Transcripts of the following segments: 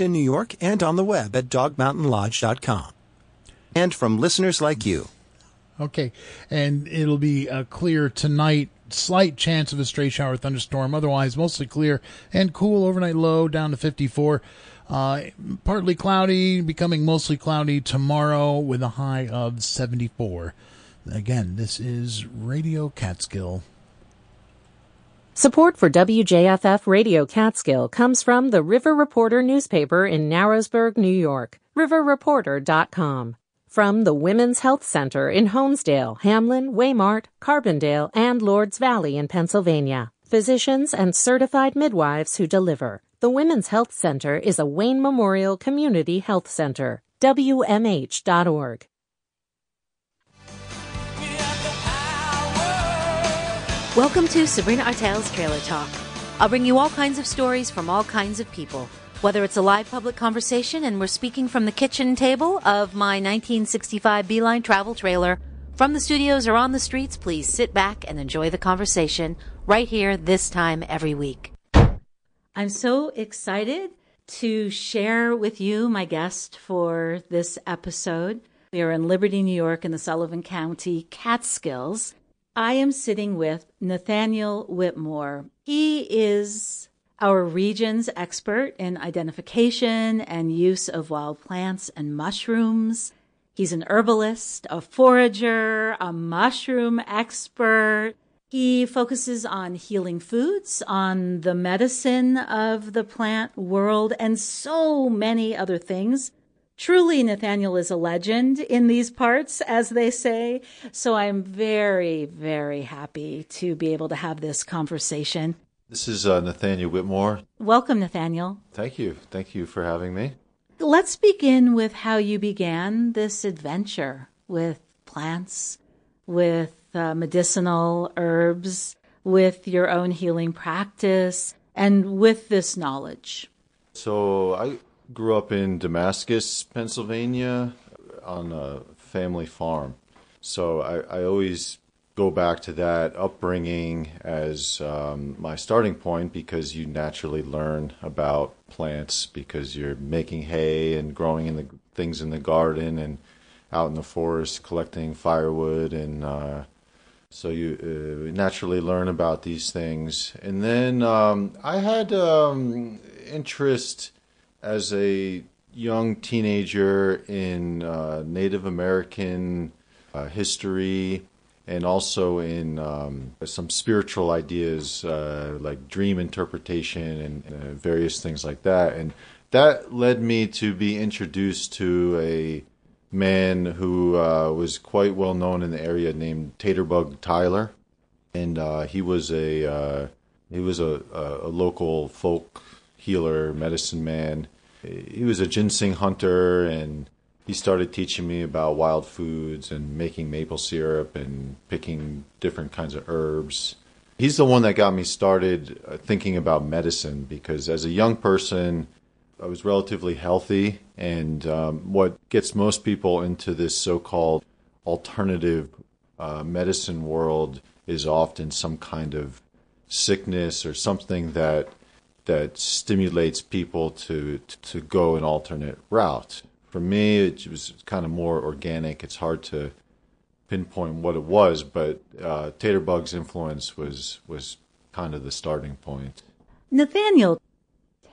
in New York and on the web at dogmountainlodge.com. And from listeners like you. Okay, and it'll be uh, clear tonight. Slight chance of a stray shower thunderstorm. Otherwise, mostly clear and cool. Overnight low down to 54. Uh, partly cloudy, becoming mostly cloudy tomorrow with a high of 74. Again, this is Radio Catskill. Support for WJFF Radio Catskill comes from the River Reporter newspaper in Narrowsburg, New York, riverreporter.com. From the Women's Health Center in Honesdale, Hamlin, Waymart, Carbondale, and Lords Valley in Pennsylvania. Physicians and certified midwives who deliver. The Women's Health Center is a Wayne Memorial Community Health Center. WMH.org. Welcome to Sabrina Artel's Trailer Talk. I'll bring you all kinds of stories from all kinds of people. Whether it's a live public conversation and we're speaking from the kitchen table of my 1965 Beeline travel trailer, from the studios or on the streets, please sit back and enjoy the conversation right here this time every week. I'm so excited to share with you my guest for this episode. We are in Liberty, New York in the Sullivan County Catskills. I am sitting with Nathaniel Whitmore. He is our region's expert in identification and use of wild plants and mushrooms. He's an herbalist, a forager, a mushroom expert. He focuses on healing foods, on the medicine of the plant world, and so many other things. Truly, Nathaniel is a legend in these parts, as they say. So I'm very, very happy to be able to have this conversation. This is uh, Nathaniel Whitmore. Welcome, Nathaniel. Thank you. Thank you for having me. Let's begin with how you began this adventure with plants, with uh, medicinal herbs, with your own healing practice, and with this knowledge. So I grew up in Damascus, Pennsylvania, on a family farm. So I, I always go back to that upbringing as um, my starting point because you naturally learn about plants because you're making hay and growing in the things in the garden and out in the forest collecting firewood and uh, so you uh, naturally learn about these things and then um, i had um, interest as a young teenager in uh, Native American uh, history and also in um, some spiritual ideas uh, like dream interpretation and uh, various things like that. And that led me to be introduced to a man who uh, was quite well known in the area named Taterbug Tyler. And uh, he was a he was a, a local folk healer, medicine man he was a ginseng hunter and he started teaching me about wild foods and making maple syrup and picking different kinds of herbs. He's the one that got me started uh, thinking about medicine because as a young person, I was relatively healthy. And um, what gets most people into this so called alternative uh, medicine world is often some kind of sickness or something that that stimulates people to, to, go an alternate route. For me, it was kind of more organic. It's hard to pinpoint what it was, but uh, Taterbug's influence was was kind of the starting point. Nathaniel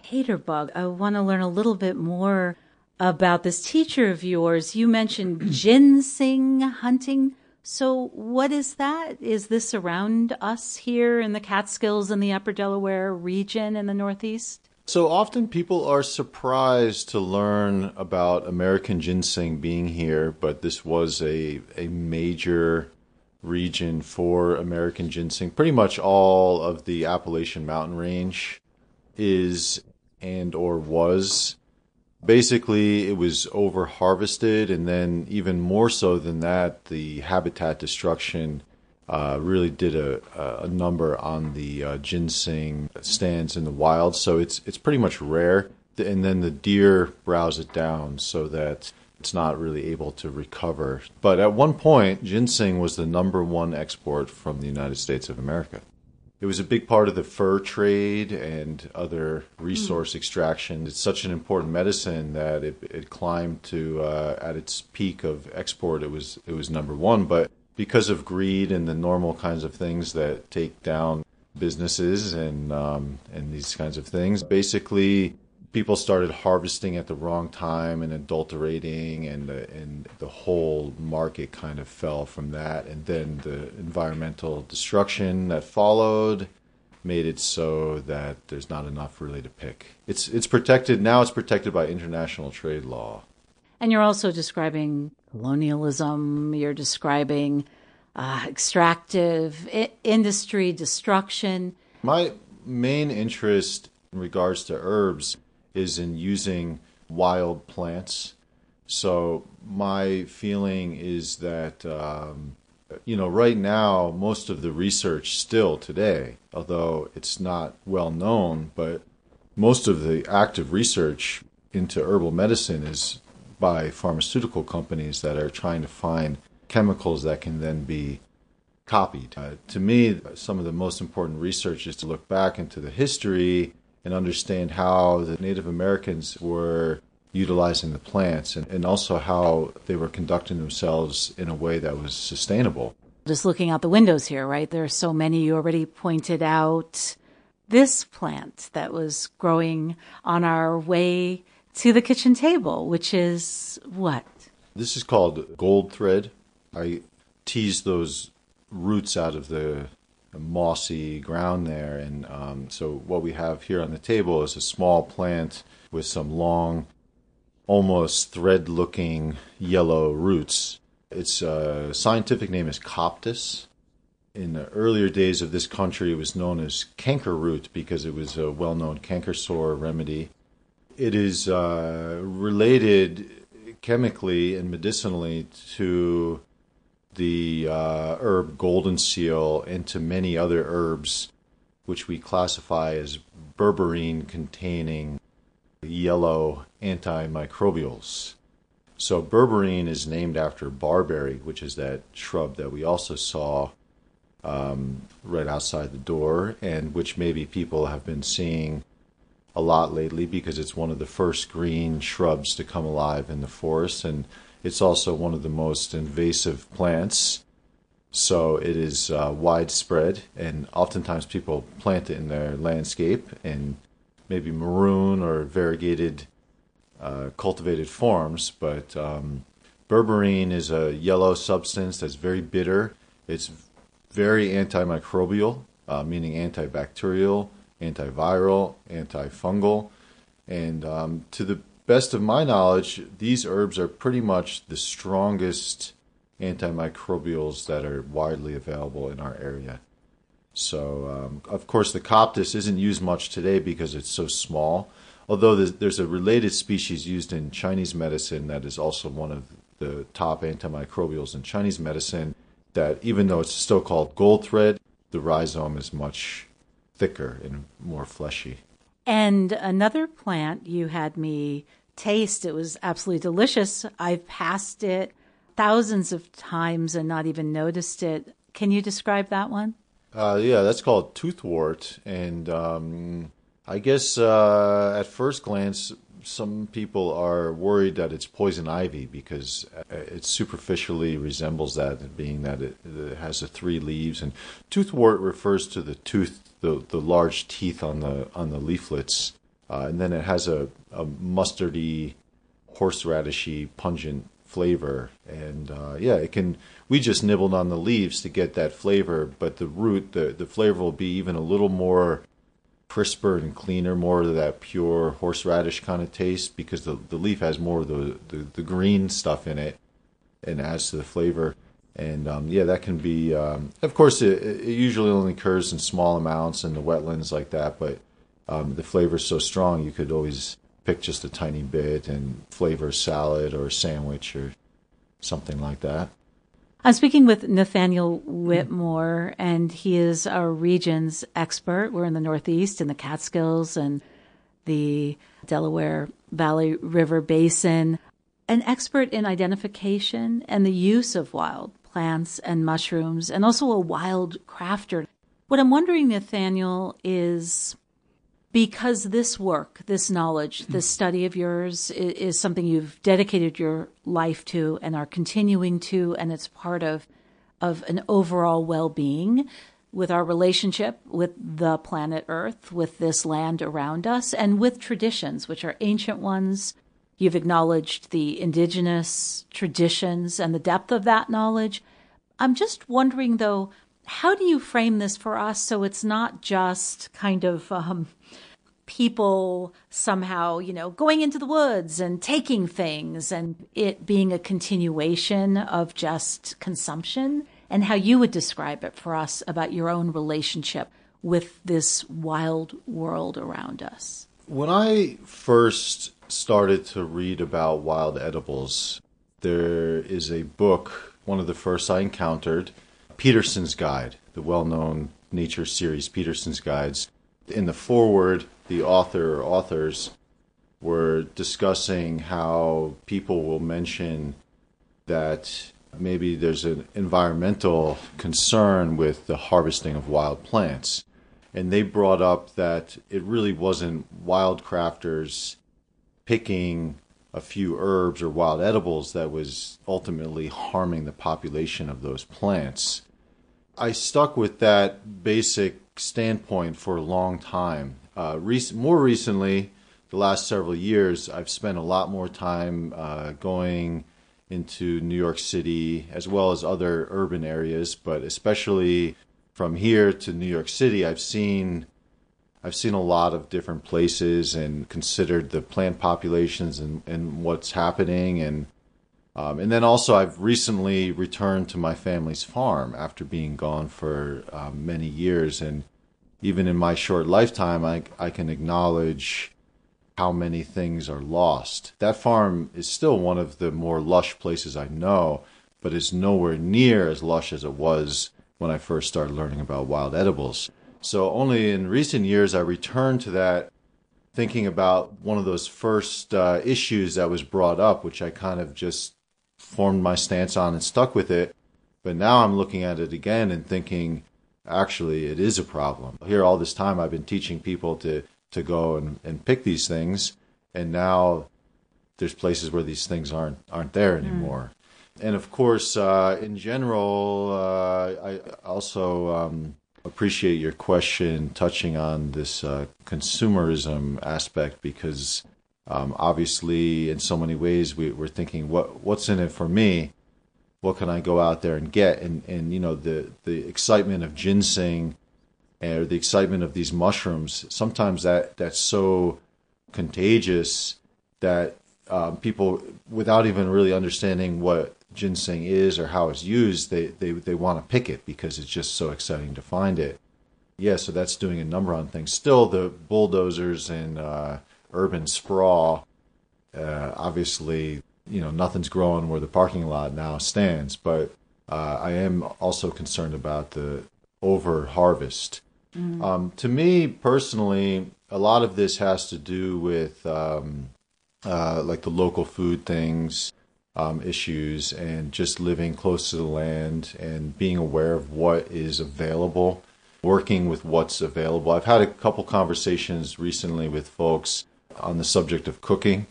Taterbug, I want to learn a little bit more about this teacher of yours. You mentioned ginseng hunting. So, what is that? Is this around us here in the Catskills and the Upper Delaware region in the Northeast? So often people are surprised to learn about American ginseng being here, but this was a, a major region for American ginseng. Pretty much all of the Appalachian Mountain Range is and or was basically it was over harvested and then even more so than that the habitat destruction uh, really did a, a number on the uh, ginseng stands in the wild. So it's it's pretty much rare. And then the deer browse it down so that it's not really able to recover. But at one point ginseng was the number one export from the united states of america it was a big part of the fur trade and other resource mm. extraction. It's such an important medicine that it, it climbed to uh, at its peak of export. It was it was number one, but because of greed and the normal kinds of things that take down businesses and um, and these kinds of things, basically people started harvesting at the wrong time and adulterating and the, and the whole market kind of fell from that. And then the environmental destruction that followed made it so that there's not enough really to pick. It's it's protected now it's protected by international trade law. And you're also describing colonialism you're describing uh, extractive I- industry destruction. My main interest in regards to herbs is in using wild plants. So my feeling is that um, you know right now most of the research still today, although it's not well known, but most of the active research into herbal medicine is by pharmaceutical companies that are trying to find chemicals that can then be copied. Uh, to me, some of the most important research is to look back into the history and understand how the Native Americans were utilizing the plants and, and also how they were conducting themselves in a way that was sustainable. Just looking out the windows here, right? There are so many. You already pointed out this plant that was growing on our way to the kitchen table, which is what? This is called gold thread. I tease those roots out of the mossy ground there. And um, so what we have here on the table is a small plant with some long, almost thread-looking yellow roots. Its uh, scientific name is Coptis. In the earlier days of this country, it was known as canker root because it was a well-known canker sore remedy. It is uh, related chemically and medicinally to the uh, herb golden seal into many other herbs, which we classify as berberine containing yellow antimicrobials. So, berberine is named after barberry, which is that shrub that we also saw um, right outside the door, and which maybe people have been seeing a lot lately because it's one of the first green shrubs to come alive in the forest. And it's also one of the most invasive plants, so it is uh, widespread, and oftentimes people plant it in their landscape in maybe maroon or variegated uh, cultivated forms. But um, berberine is a yellow substance that's very bitter. It's very antimicrobial, uh, meaning antibacterial, antiviral, antifungal, and um, to the best of my knowledge, these herbs are pretty much the strongest antimicrobials that are widely available in our area. So, um, of course, the Coptis isn't used much today because it's so small. Although there's a related species used in Chinese medicine that is also one of the top antimicrobials in Chinese medicine, that even though it's still called gold thread, the rhizome is much thicker and more fleshy. And another plant you had me taste, it was absolutely delicious. I've passed it thousands of times and not even noticed it. Can you describe that one? Uh, yeah, that's called toothwort. And um, I guess uh, at first glance, some people are worried that it's poison ivy because it superficially resembles that, being that it, it has the three leaves. And toothwort refers to the tooth the the large teeth on the on the leaflets, uh, and then it has a, a mustardy, horseradishy, pungent flavor. And uh, yeah, it can. We just nibbled on the leaves to get that flavor, but the root, the the flavor will be even a little more crisper and cleaner, more of that pure horseradish kind of taste because the the leaf has more of the the, the green stuff in it, and adds to the flavor and um, yeah, that can be. Um, of course, it, it, usually only occurs in small amounts in the wetlands like that, but um, the flavor is so strong you could always pick just a tiny bit and flavor a salad or a sandwich or something like that. I'm speaking with Nathaniel Whitmore, and he is our region's expert. We're in the Northeast, in the Catskills, and the Delaware Valley River Basin. An expert in identification and the use of wild plants and mushrooms, and also a wild crafter. What I'm wondering, Nathaniel, is because this work, this knowledge, this study of yours is, is, something you've dedicated your life to and are continuing to, and it's part of of an overall well-being with our relationship with the planet Earth, with this land around us, and with traditions, which are ancient ones. You've acknowledged the indigenous traditions and the depth of that knowledge. I'm just wondering, though, how do you frame this for us so it's not just kind of um, people somehow, you know, going into the woods and taking things and it being a continuation of just consumption? And how you would describe it for us about your own relationship with this wild world around us. When I first started to read about wild edibles, there is a book, one of the first I encountered Peterson's Guide, the well known nature series Peterson's Guides. In the foreword, the author or authors were discussing how people will mention that maybe there's an environmental concern with the harvesting of wild plants. And they brought up that it really wasn't wild crafters picking a few herbs or wild edibles that was ultimately harming the population of those plants. I stuck with that basic standpoint for a long time. Uh, rec- more recently, the last several years, I've spent a lot more time uh, going into New York City as well as other urban areas, but especially from here to New York City, I've seen I've seen a lot of different places and considered the plant populations and, and what's happening and um, and then also, I've recently returned to my family's farm after being gone for um, many years. And even in my short lifetime, I, I can acknowledge how many things are lost. That farm is still one of the more lush places I know, but is nowhere near as lush as it was when I first started learning about wild edibles. So only in recent years I returned to that thinking about one of those first uh, issues that was brought up, which I kind of just formed my stance on and stuck with it. But now I'm looking at it again and thinking, actually, it is a problem. Here, all this time, I've been teaching people to, to go and, and pick these things, and now there's places where these things aren't aren't there hmm. anymore. Mm. And of course, uh, in general, uh, I also um, appreciate your question touching on this uh, consumerism aspect because um, obviously, in so many ways, we, are thinking, what what's in it for me? What can I go out there and get? And and you know, the the excitement of ginseng, or the excitement of these mushrooms. Sometimes that that's so contagious that um, people, without even really understanding what ginseng is or how it's used, they they they want to pick it because it's just so exciting to find it. Yeah, so that's doing a number on things. Still, the bulldozers and uh, urban sprawl. Uh, obviously, you know, nothing's growing where the parking lot now stands, but uh, I am also concerned about the over harvest. Mm-hmm. Um, to me personally, a lot of this has to do with um, uh, like the local food things, um, issues, and just living close to the land and being aware of what is available, working with what's available. I've had a couple conversations recently with folks on the subject of cooking.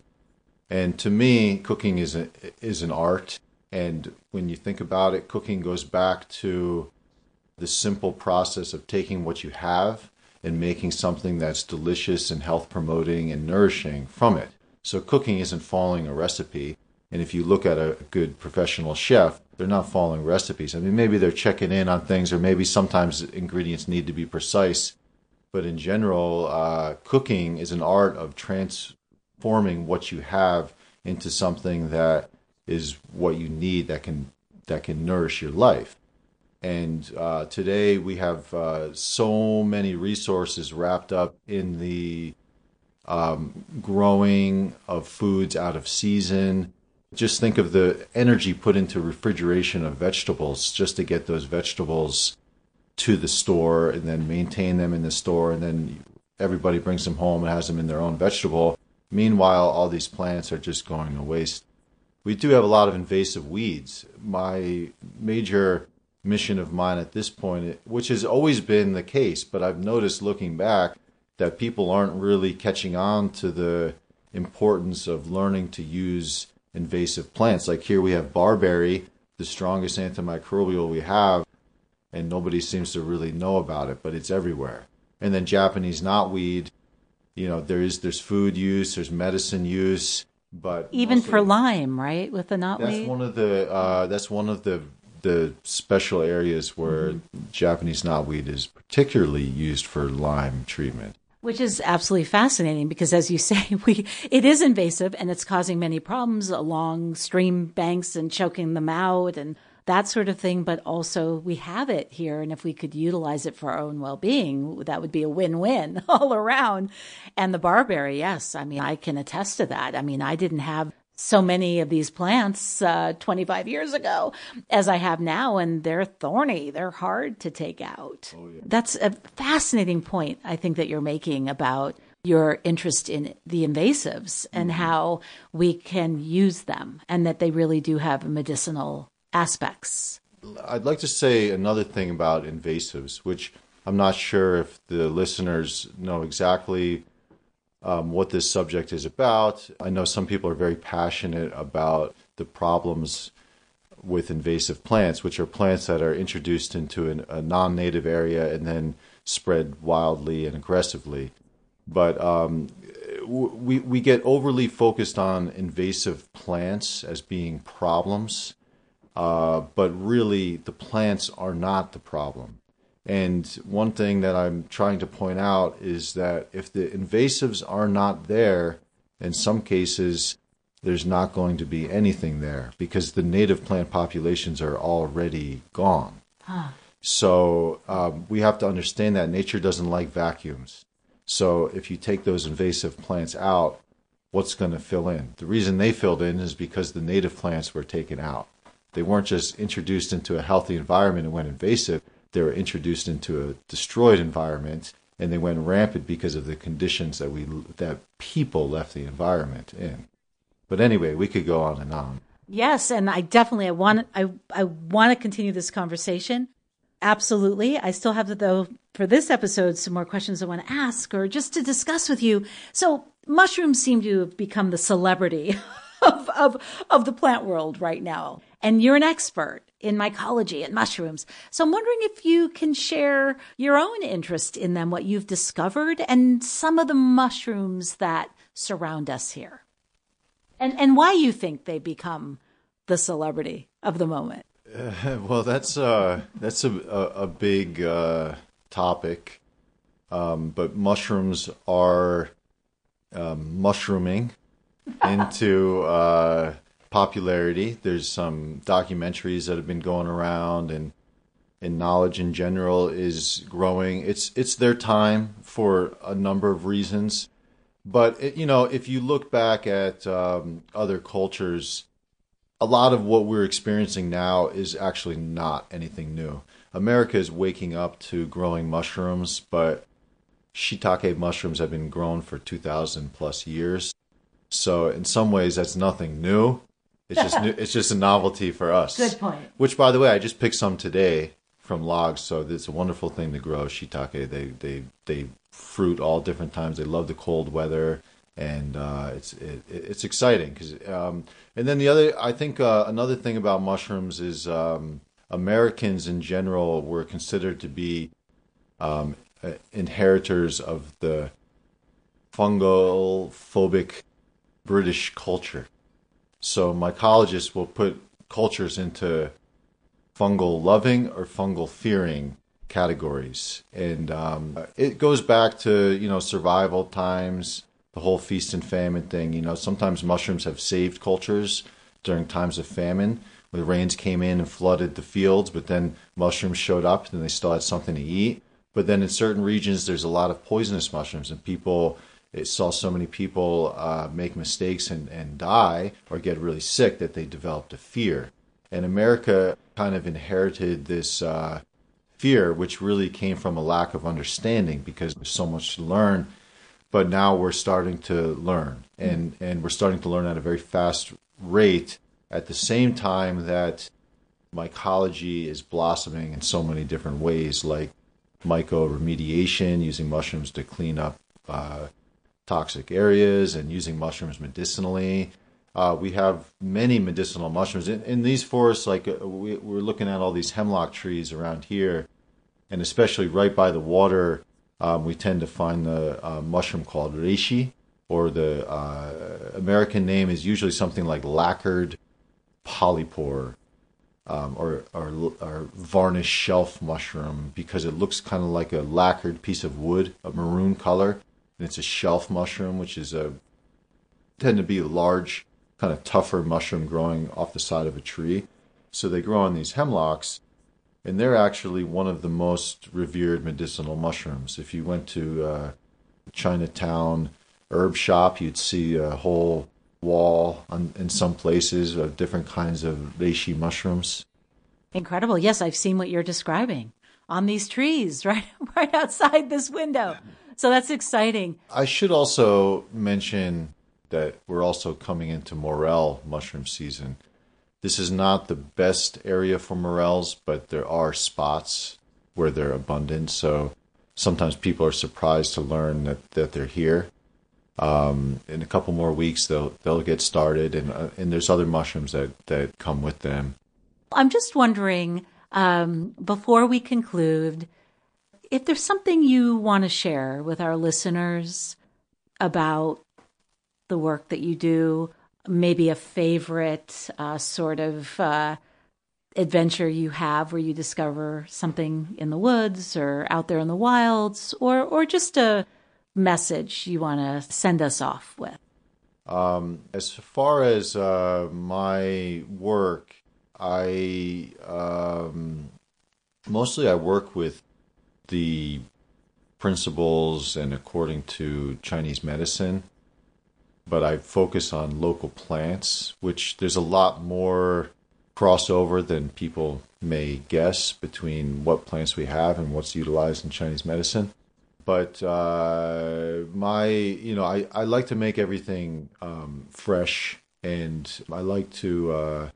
And to me, cooking is a, is an art. And when you think about it, cooking goes back to the simple process of taking what you have and making something that's delicious and health promoting and nourishing from it. So cooking isn't following a recipe. And if you look at a good professional chef, they're not following recipes. I mean, maybe they're checking in on things, or maybe sometimes ingredients need to be precise but in general, uh, cooking is an art of transforming what you have into something that is what you need that can that can nourish your life. And uh, today we have uh, so many resources wrapped up in the um, growing of foods out of season. Just think of the energy put into refrigeration of vegetables just to get those vegetables to the store and then maintain them in the store and then everybody brings them home and has them in their own vegetable. Meanwhile, all these plants are just going to waste. We do have a lot of invasive weeds. My major mission of mine at this point, which has always been the case. But I've noticed looking back that people aren't really catching on to the importance of learning to use invasive plants. Like here we have barberry, the strongest antimicrobial we have, and nobody seems to really know about it, but it's everywhere. And then Japanese knotweed, you know, there is there's food use, there's medicine use, but even mostly- for Lyme, right? With the knotweed. that's one of the uh, that's one of the the special areas where Japanese knotweed is particularly used for Lyme treatment. Which is absolutely fascinating because, as you say, we it is invasive and it's causing many problems along stream banks and choking them out and that sort of thing. But also, we have it here, and if we could utilize it for our own well-being, that would be a win-win all around. And the barberry, yes, I mean, I can attest to that. I mean, I didn't have so many of these plants uh, 25 years ago as I have now, and they're thorny. They're hard to take out. That's a fascinating point, I think, that you're making about your interest in the invasives and how we can use them, and that they really do have medicinal aspects. I'd like to say another thing about invasives, which I'm not sure if the listeners know exactly um, what this subject is about. I know some people are very passionate about the problems with invasive plants, which are plants that are introduced into an, a non native area and then spread wildly and aggressively. But um, we, we get overly focused on invasive plants as being problems. Uh, but really, the plants are not the problem. And one thing that I'm trying to point out is that if the invasives are not there, in some cases, there's not going to be anything there because the native plant populations are already gone. So um, we have to understand that nature doesn't like vacuums. So if you take those invasive plants out, what's going to fill in? The reason they filled in is because the native plants were taken out. They weren't just introduced into a healthy environment and went invasive. They were introduced into a destroyed environment and they went rampant because of the conditions that we that people left the environment in. But anyway, we could go on and on. Yes, and I definitely I want I I want to continue this conversation. Absolutely. I still have though for this episode some more questions I want to ask or just to discuss with you. So mushrooms seem to have become the celebrity of of of the plant world right now. And you're an expert in mycology and mushrooms. So I'm wondering if you can share your own interest in them, what you've discovered, and some of the mushrooms that surround us here and and why you think they become the celebrity of the moment. Well, that's uh, that's a a, a big uh, topic, um, but mushrooms are um, mushrooming into uh, popularity. There's some documentaries that have been going around, and and knowledge in general is growing. It's it's their time for a number of reasons, but it, you know, if you look back at um, other cultures a lot of what we're experiencing now is actually not anything new. America is waking up to growing mushrooms, but shiitake mushrooms have been grown for 2,000 plus years. So in some ways, that's nothing new. It's just new, it's just a novelty for us. Good point. Which, by the way, I just picked some today from logs, so it's a wonderful thing to grow shiitake. They they they fruit all different times. They love the cold weather and uh, it's it, it's exciting because um, and then the other I think uh, another thing about mushrooms is um, Americans in general were considered to be um, uh, inheritors of the fungal phobic British culture. So mycologists will put cultures into fungal loving or fungal fearing categories, and um, it goes back to you know survival times the whole feast and famine thing. You know, sometimes mushrooms have saved cultures during times of famine. The rains came in and flooded the fields, but then mushrooms showed up and they still had something to eat. But then in certain regions, there's a lot of poisonous mushrooms, and people it saw so many people uh, make mistakes and, and die or get really sick that they developed a fear. And America kind of inherited this uh, fear, which really came from a lack of understanding because there's so much to learn but now we're starting to learn and and we're starting to learn at a very fast rate at the same time that mycology is blossoming in so many different ways, like mycoremediation, using mushrooms to clean up uh, toxic areas and using mushrooms medicinally. Uh, we have many medicinal mushrooms in, in these forests. Like uh, we, we're looking at all these hemlock trees around here, and especially right by the water, um, we tend to find the uh, mushroom called reishi, or the uh, American name is usually something like lacquered polypore um, or, or, or varnished shelf mushroom because it looks kind of like a lacquered piece of wood, a maroon color, and it's a shelf mushroom, which is a tend to be a large, kind of tougher mushroom growing off the side of a tree. So they grow on these hemlocks, and they're actually one of the most revered medicinal mushrooms. If you went to uh, Chinatown herb shop, you'd see a whole wall on, in some places of different kinds of reishi mushrooms. Incredible. Yes, I've seen what you're describing on these trees right right outside this window. So that's exciting. I should also mention that we're also coming into morel mushroom season. This is not the best area for morels, but there are spots where they're abundant. So sometimes people are surprised to learn that, that they're here. Um, in a couple more weeks, they'll they'll get started, and uh, and there's other mushrooms that that come with them. I'm just wondering um, before we conclude if there's something you want to share with our listeners about the work that you do, maybe a favorite uh, sort of uh, adventure you have where you discover something in the woods or out there in the wilds, or or just a message you want to send us off with? Um, as far as uh, my work, I um, mostly I work with the principles and according to Chinese medicine, but I focus on local plants, which there's a lot more crossover than people may guess between what plants we have and what's utilized in Chinese medicine. But uh, my you know I, I like to make everything um, fresh and I like to uh,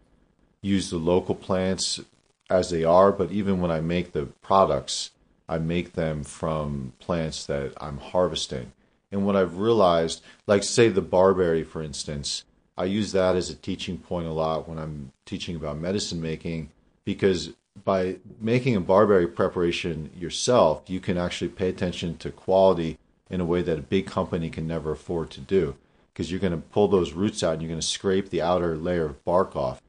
use the local plants as they are but even when I make the products I make them from plants that I'm harvesting and what I've realized like say the barberry for instance I use that as a teaching point a lot when I'm teaching about medicine making because by making a barberry preparation yourself, you can actually pay attention to quality in a way that a big company can never afford to do. Because you're going to pull those roots out and you're going to scrape the outer layer of bark off.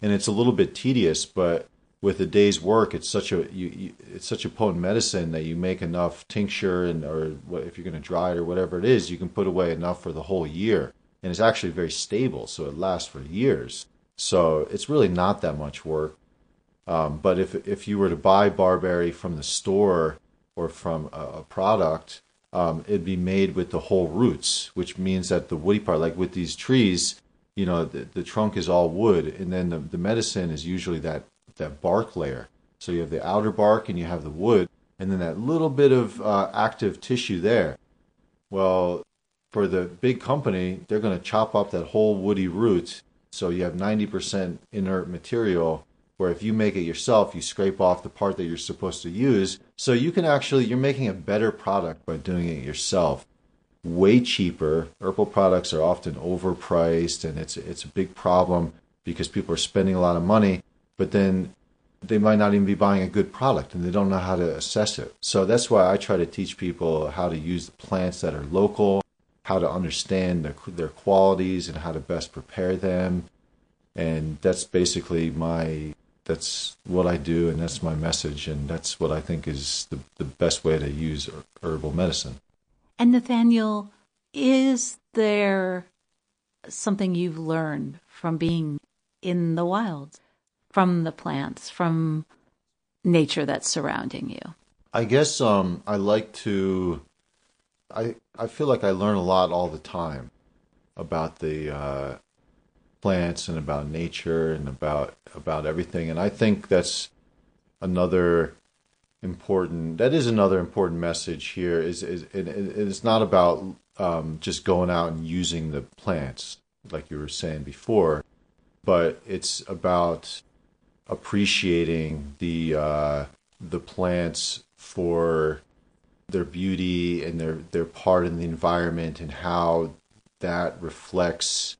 And it's a little bit tedious, but with a day's work, it's such a you, you, it's such a potent medicine that you make enough tincture and or if you're going to dry it or whatever it is, you can put away enough for the whole year. And it's actually very stable, so it lasts for years. So it's really not that much work um, but if if you were to buy barberry from the store or from a, a product, um, it'd be made with the whole roots, which means that the woody part, like with these trees, you know, the, the trunk is all wood, and then the, the medicine is usually that that bark layer. So you have the outer bark and you have the wood, and then that little bit of uh, active tissue there. Well, for the big company, they're going to chop up that whole woody root, so you have 90% inert material where if you make it yourself, you scrape off the part that you're supposed to use. So you can actually, you're making a better product by doing it yourself. Way cheaper. Herbal products are often overpriced and it's, it's a big problem because people are spending a lot of money, but then they might not even be buying a good product and they don't know how to assess it. So that's why I try to teach people how to use the plants that are local, how to understand their, their qualities and how to best prepare them. And that's basically my that's what I do, and that's my message, and that's what I think is the, the best way to use herbal medicine. And Nathaniel, is there something you've learned from being in the wild, from the plants, from nature that's surrounding you? I guess um, I like to. I I feel like I learn a lot all the time about the uh, plants and about nature and about about everything. And I think that's another important. That is another important message here. Is is it, it's not about um, just going out and using the plants like you were saying before, but it's about appreciating the uh, the plants for their beauty and their their part in the environment and how that reflects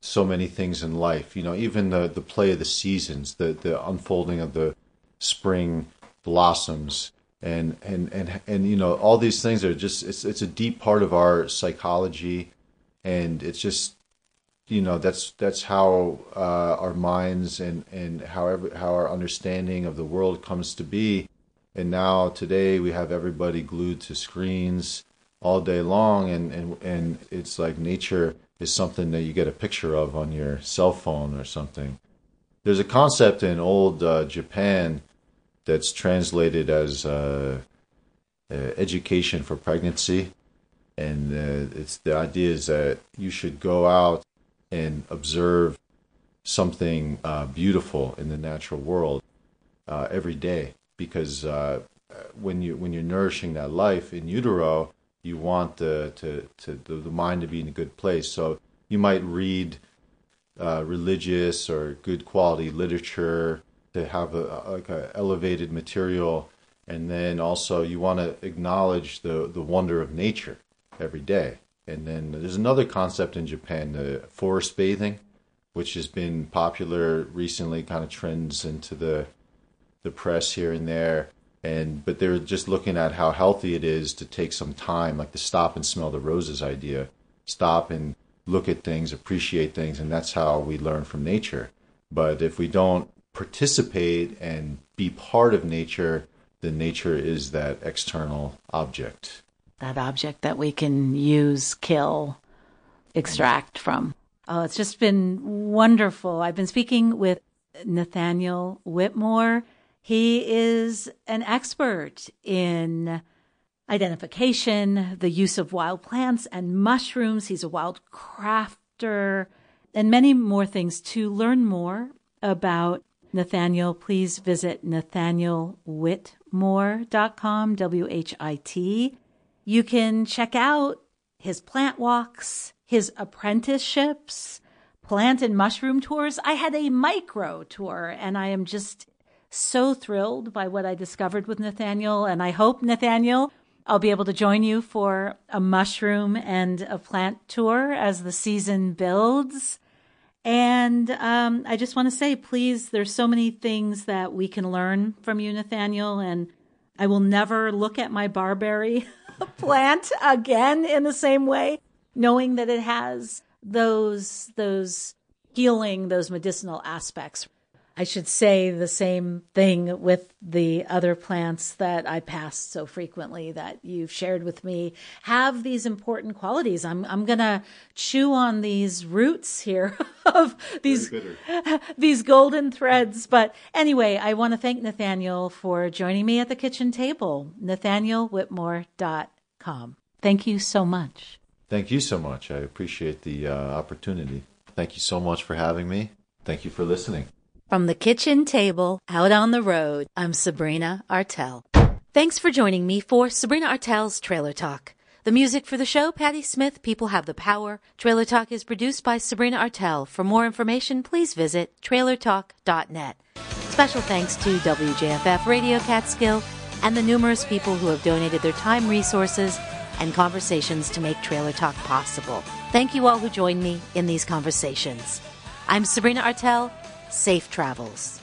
so many things in life. You know, even the the play of the seasons, the the unfolding of the spring blossoms and and and and you know all these things are just it's it's a deep part of our psychology and it's just you know that's that's how uh, our minds and and however how our understanding of the world comes to be. And now today we have everybody glued to screens all day long and and and it's like nature is something that you get a picture of on your cell phone or something. There's a concept in old uh, Japan that's translated as uh, uh, education for pregnancy. And uh, it's the idea is that you should go out and observe something uh, beautiful in the natural world uh, every day because uh, when you when you're nourishing that life in utero, you want the to, to the, the mind to be in a good place. So you might read uh, religious or good quality literature to have a, like a elevated material, and then also you want to acknowledge the the wonder of nature every day. And then there's another concept in Japan, the forest bathing, which has been popular recently, kind of trends into the the press here and there. And but they're just looking at how healthy it is to take some time like the stop and smell the roses idea. Stop and look at things appreciate things and that's how we learn from nature. But if we don't participate and be part of nature then nature is that external object that object that we can use kill extract from oh it's just been wonderful i've been speaking with nathaniel whitmore he is an expert in identification, the use of wild plants and mushrooms. He's a wild crafter and many more things. To learn more about Nathaniel, please visit nathanielwhitmore.com, W H I T. You can check out his plant walks, his apprenticeships, plant and mushroom tours. I had a micro tour and I am just so thrilled by what I discovered with Nathaniel. And I hope, Nathaniel, I'll be able to join you for a mushroom and a plant tour as the season builds. And um, I just want to say, please, there's so many things that we can learn from you, Nathaniel. And I will never look at my barberry plant again in the same way, knowing that it has those those healing, those medicinal aspects. I should say the same thing with the other plants that I pass so frequently that you've shared with me have these important qualities. I'm I'm gonna chew on these roots here of these these golden threads. But anyway, I want to thank Nathaniel for joining me at the kitchen table. NathanielWhitmore.com. Thank you so much. Thank you so much. I appreciate the uh, opportunity. Thank you so much for having me. Thank you for listening. From the kitchen table out on the road, I'm Sabrina Artel. Thanks for joining me for Sabrina Artel's Trailer Talk. The music for the show, Patti Smith, People Have the Power. Trailer Talk is produced by Sabrina Artel. For more information, please visit trailertalk.net. Special thanks to WJFF Radio Catskill and the numerous people who have donated their time, resources, and conversations to make Trailer Talk possible. Thank you all who joined me in these conversations. I'm Sabrina Artel. Safe travels.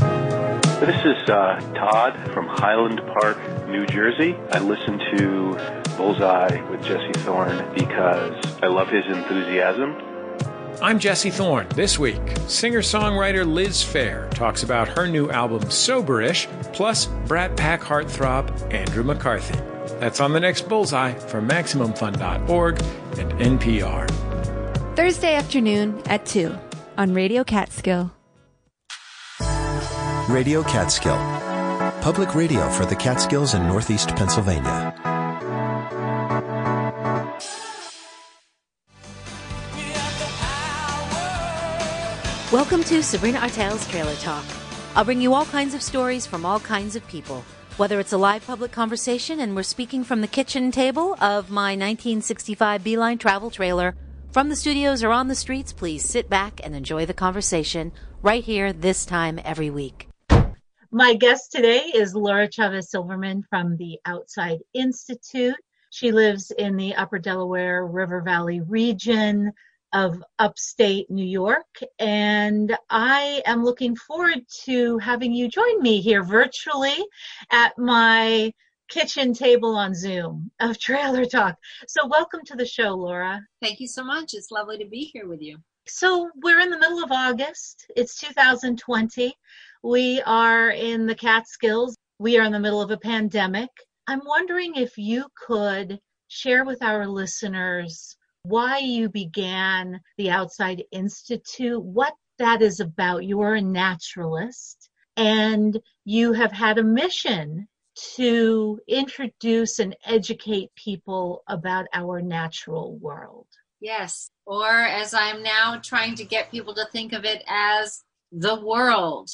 This is uh, Todd from Highland Park, New Jersey. I listen to Bullseye with Jesse Thorn because I love his enthusiasm. I'm Jesse Thorn. This week, singer songwriter Liz Phair talks about her new album Soberish, plus Brat Pack heartthrob Andrew McCarthy. That's on the next Bullseye from MaximumFun.org and NPR. Thursday afternoon at 2 on Radio Catskill. Radio Catskill. Public radio for the Catskills in Northeast Pennsylvania. Welcome to Sabrina Artel's Trailer Talk. I'll bring you all kinds of stories from all kinds of people. Whether it's a live public conversation and we're speaking from the kitchen table of my 1965 Beeline travel trailer, From the studios or on the streets, please sit back and enjoy the conversation right here this time every week. My guest today is Laura Chavez Silverman from the Outside Institute. She lives in the Upper Delaware River Valley region of upstate New York, and I am looking forward to having you join me here virtually at my kitchen table on Zoom of Trailer Talk. So, welcome to the show, Laura. Thank you so much. It's lovely to be here with you. So, we're in the middle of August. It's 2020. We are in the Catskills. We are in the middle of a pandemic. I'm wondering if you could share with our listeners why you began the Outside Institute, what that is about. You are a naturalist and you have had a mission to introduce and educate people about our natural world. Yes, or as I'm now trying to get people to think of it as the world.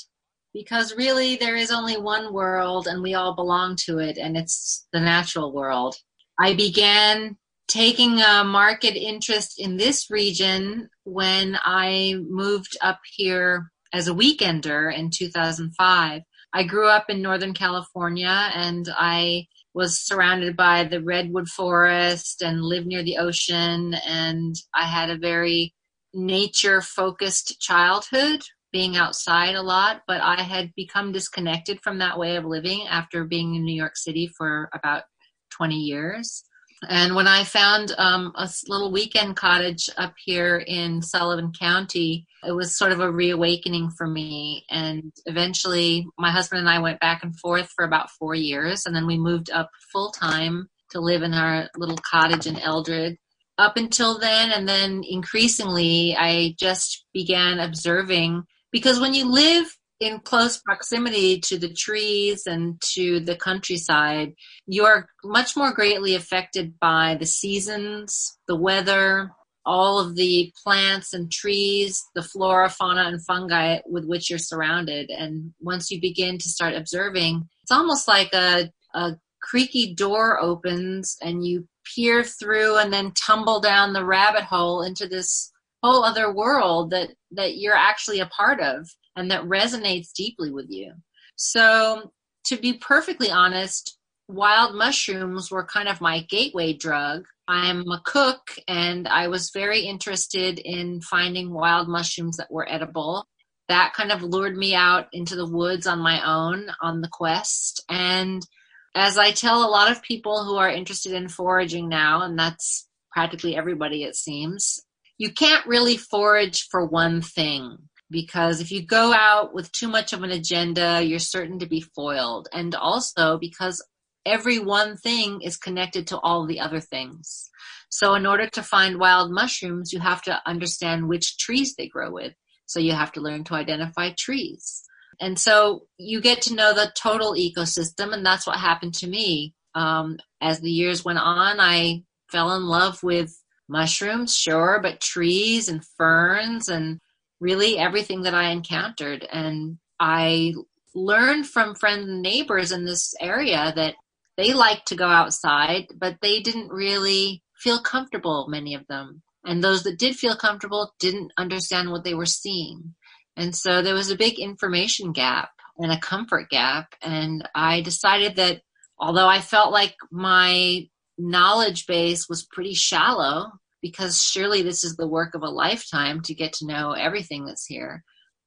Because really, there is only one world and we all belong to it, and it's the natural world. I began taking a market interest in this region when I moved up here as a weekender in 2005. I grew up in Northern California and I was surrounded by the redwood forest and lived near the ocean and I had a very nature focused childhood being outside a lot but I had become disconnected from that way of living after being in New York City for about 20 years. And when I found um, a little weekend cottage up here in Sullivan County, it was sort of a reawakening for me. And eventually, my husband and I went back and forth for about four years. And then we moved up full time to live in our little cottage in Eldred. Up until then, and then increasingly, I just began observing because when you live in close proximity to the trees and to the countryside, you are much more greatly affected by the seasons, the weather, all of the plants and trees, the flora, fauna, and fungi with which you're surrounded. And once you begin to start observing, it's almost like a, a creaky door opens and you peer through and then tumble down the rabbit hole into this whole other world that, that you're actually a part of and that resonates deeply with you. So, to be perfectly honest, wild mushrooms were kind of my gateway drug. I'm a cook and I was very interested in finding wild mushrooms that were edible. That kind of lured me out into the woods on my own on the quest. And as I tell a lot of people who are interested in foraging now, and that's practically everybody it seems, you can't really forage for one thing because if you go out with too much of an agenda, you're certain to be foiled. And also because every one thing is connected to all the other things. So in order to find wild mushrooms, you have to understand which trees they grow with. So you have to learn to identify trees. And so you get to know the total ecosystem, and that's what happened to me. Um, as the years went on, I fell in love with mushrooms, sure, but trees and ferns and really everything that I encountered. And I learned from friends and neighbors in this area that they liked to go outside, but they didn't really feel comfortable, many of them. And those that did feel comfortable didn't understand what they were seeing. And so there was a big information gap and a comfort gap. And I decided that although I felt like my knowledge base was pretty shallow, because surely this is the work of a lifetime to get to know everything that's here.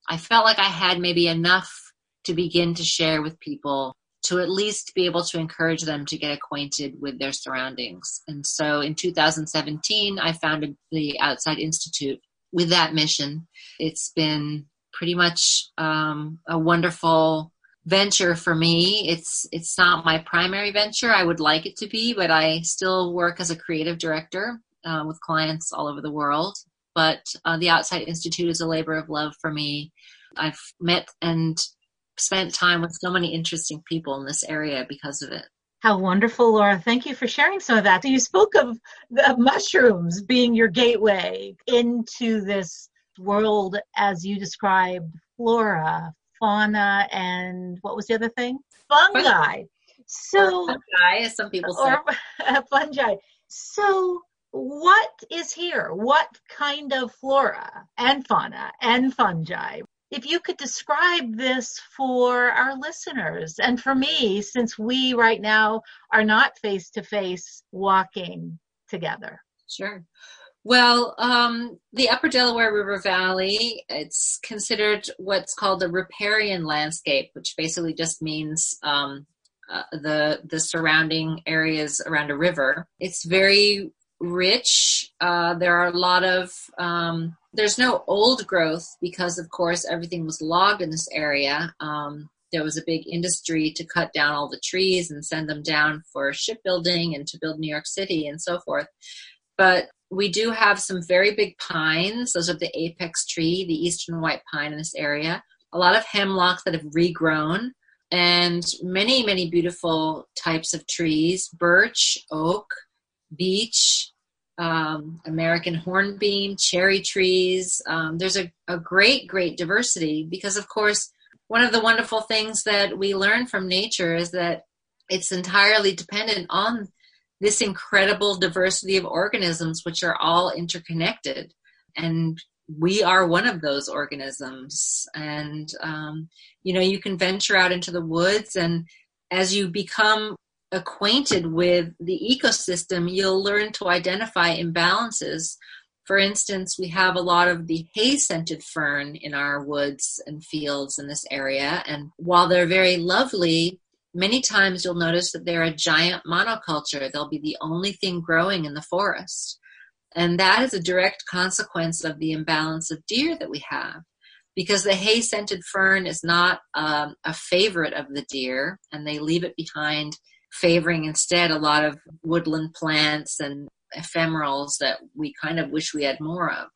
I felt like I had maybe enough to begin to share with people to at least be able to encourage them to get acquainted with their surroundings. And so in 2017, I founded the Outside Institute with that mission. It's been pretty much um, a wonderful venture for me. It's it's not my primary venture. I would like it to be, but I still work as a creative director uh, with clients all over the world. But uh, the Outside Institute is a labor of love for me. I've met and spent time with so many interesting people in this area because of it. How wonderful, Laura. Thank you for sharing some of that. You spoke of the mushrooms being your gateway into this world as you described flora, fauna, and what was the other thing? Fungi. So fungi, as some people say. Or fungi. So what is here? What kind of flora and fauna and fungi? If you could describe this for our listeners and for me, since we right now are not face to face walking together. Sure. Well, um, the Upper Delaware River Valley, it's considered what's called a riparian landscape, which basically just means um, uh, the the surrounding areas around a river. It's very rich. Uh, there are a lot of um, there's no old growth because, of course, everything was logged in this area. Um, there was a big industry to cut down all the trees and send them down for shipbuilding and to build New York City and so forth. But we do have some very big pines. Those are the apex tree, the eastern white pine in this area. A lot of hemlocks that have regrown, and many, many beautiful types of trees birch, oak, beech, um, American hornbeam, cherry trees. Um, there's a, a great, great diversity because, of course, one of the wonderful things that we learn from nature is that it's entirely dependent on this incredible diversity of organisms, which are all interconnected. And we are one of those organisms. And, um, you know, you can venture out into the woods, and as you become acquainted with the ecosystem, you'll learn to identify imbalances. For instance, we have a lot of the hay scented fern in our woods and fields in this area. And while they're very lovely, many times you'll notice that they're a giant monoculture. They'll be the only thing growing in the forest. And that is a direct consequence of the imbalance of deer that we have. Because the hay scented fern is not um, a favorite of the deer, and they leave it behind, favoring instead a lot of woodland plants and ephemerals that we kind of wish we had more of.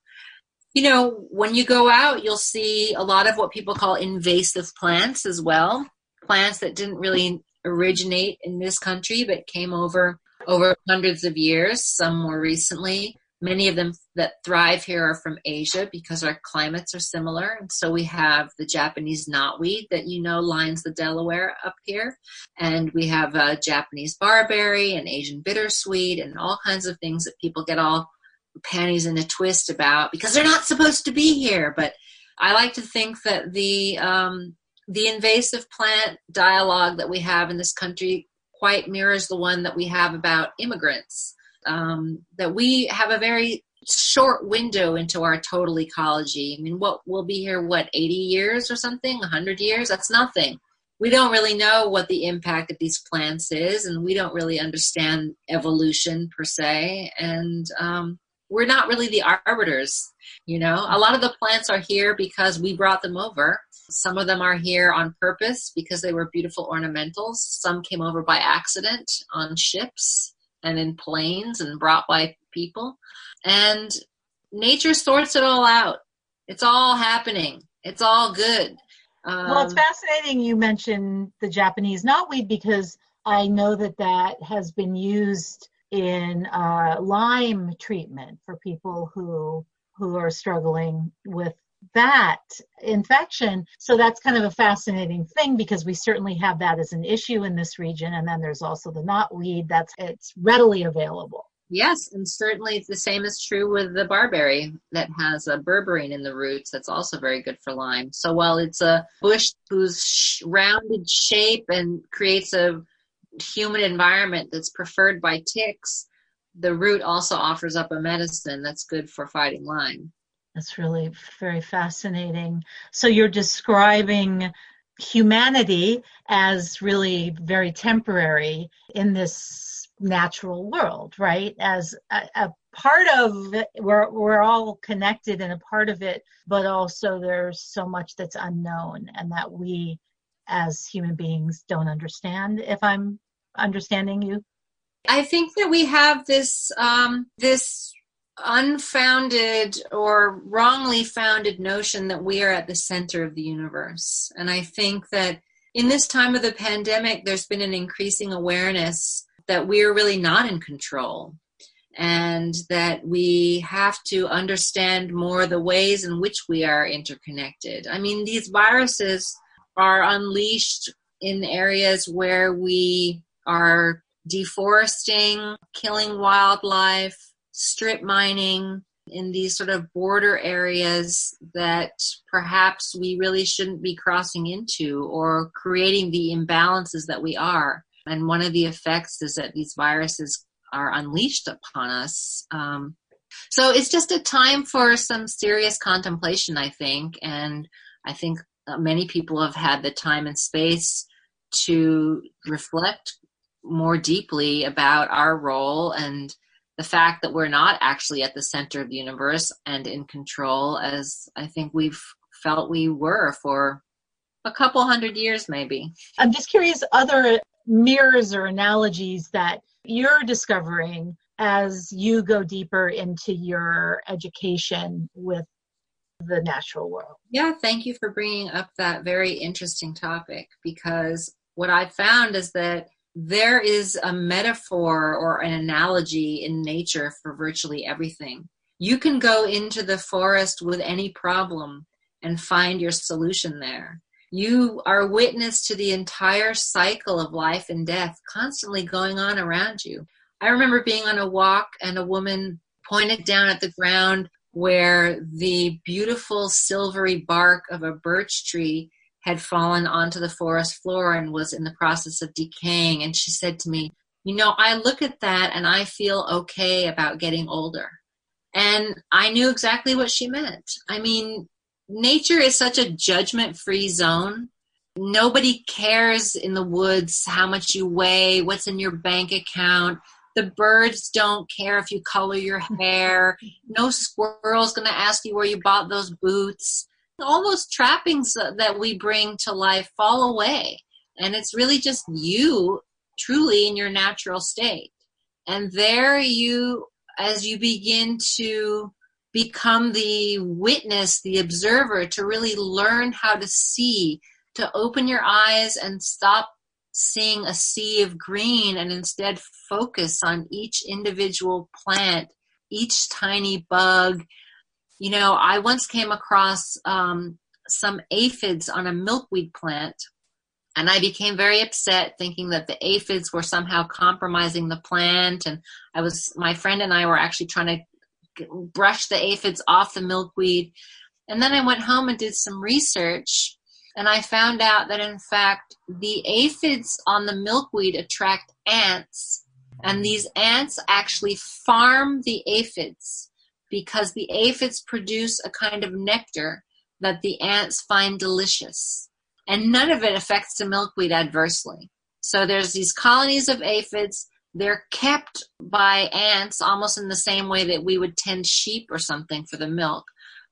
You know, when you go out, you'll see a lot of what people call invasive plants as well plants that didn't really originate in this country but came over over hundreds of years, some more recently. Many of them that thrive here are from Asia because our climates are similar. And so we have the Japanese knotweed that you know lines the Delaware up here. And we have a Japanese barberry and Asian bittersweet and all kinds of things that people get all panties in a twist about because they're not supposed to be here. But I like to think that the um, the invasive plant dialogue that we have in this country quite mirrors the one that we have about immigrants. Um, that we have a very short window into our total ecology. I mean, what we'll be here, what, 80 years or something, 100 years? That's nothing. We don't really know what the impact of these plants is, and we don't really understand evolution per se. And um, we're not really the arbiters, you know. A lot of the plants are here because we brought them over some of them are here on purpose because they were beautiful ornamentals. Some came over by accident on ships and in planes and brought by people. And nature sorts it all out. It's all happening. It's all good. Um, well, it's fascinating you mentioned the Japanese knotweed because I know that that has been used in uh, Lyme treatment for people who who are struggling with that infection. So that's kind of a fascinating thing because we certainly have that as an issue in this region. And then there's also the knotweed that's it's readily available. Yes, and certainly the same is true with the barberry that has a berberine in the roots. That's also very good for Lyme. So while it's a bush whose rounded shape and creates a humid environment that's preferred by ticks, the root also offers up a medicine that's good for fighting Lyme. That's really very fascinating. So you're describing humanity as really very temporary in this natural world, right? As a, a part of it, we're we're all connected and a part of it, but also there's so much that's unknown and that we as human beings don't understand. If I'm understanding you, I think that we have this um, this unfounded or wrongly founded notion that we are at the center of the universe. And I think that in this time of the pandemic, there's been an increasing awareness that we are really not in control and that we have to understand more the ways in which we are interconnected. I mean, these viruses are unleashed in areas where we are deforesting, killing wildlife, strip mining in these sort of border areas that perhaps we really shouldn't be crossing into or creating the imbalances that we are. And one of the effects is that these viruses are unleashed upon us. Um, so it's just a time for some serious contemplation, I think. And I think many people have had the time and space to reflect more deeply about our role and the fact that we're not actually at the center of the universe and in control as I think we've felt we were for a couple hundred years maybe. I'm just curious other mirrors or analogies that you're discovering as you go deeper into your education with the natural world. Yeah, thank you for bringing up that very interesting topic because what I've found is that there is a metaphor or an analogy in nature for virtually everything. You can go into the forest with any problem and find your solution there. You are witness to the entire cycle of life and death constantly going on around you. I remember being on a walk and a woman pointed down at the ground where the beautiful silvery bark of a birch tree had fallen onto the forest floor and was in the process of decaying. And she said to me, You know, I look at that and I feel okay about getting older. And I knew exactly what she meant. I mean, nature is such a judgment free zone. Nobody cares in the woods how much you weigh, what's in your bank account. The birds don't care if you color your hair. No squirrel's going to ask you where you bought those boots all those trappings that we bring to life fall away. And it's really just you truly in your natural state. And there you, as you begin to become the witness, the observer, to really learn how to see, to open your eyes and stop seeing a sea of green and instead focus on each individual plant, each tiny bug, you know, I once came across um, some aphids on a milkweed plant, and I became very upset, thinking that the aphids were somehow compromising the plant. And I was, my friend and I were actually trying to brush the aphids off the milkweed. And then I went home and did some research, and I found out that in fact the aphids on the milkweed attract ants, and these ants actually farm the aphids because the aphids produce a kind of nectar that the ants find delicious. And none of it affects the milkweed adversely. So there's these colonies of aphids. They're kept by ants almost in the same way that we would tend sheep or something for the milk.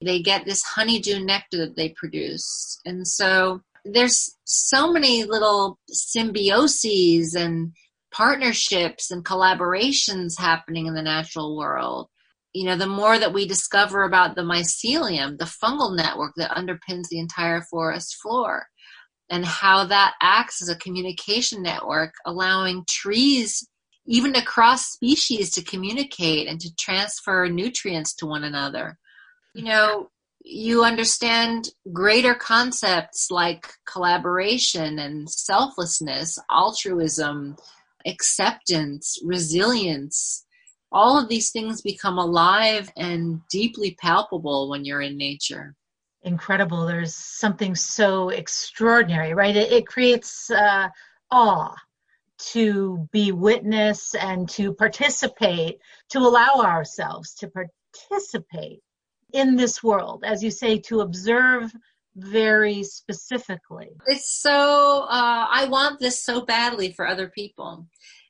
They get this honeydew nectar that they produce. And so there's so many little symbioses and partnerships and collaborations happening in the natural world you know, the more that we discover about the mycelium, the fungal network that underpins the entire forest floor, and how that acts as a communication network, allowing trees, even across species, to communicate and to transfer nutrients to one another. You know, you understand greater concepts like collaboration and selflessness, altruism, acceptance, resilience all of these things become alive and deeply palpable when you're in nature. Incredible. There's something so extraordinary right? It, it creates uh, awe to be witness and to participate to allow ourselves to participate in this world as you say to observe very specifically. It's so uh, i want this so badly for other people.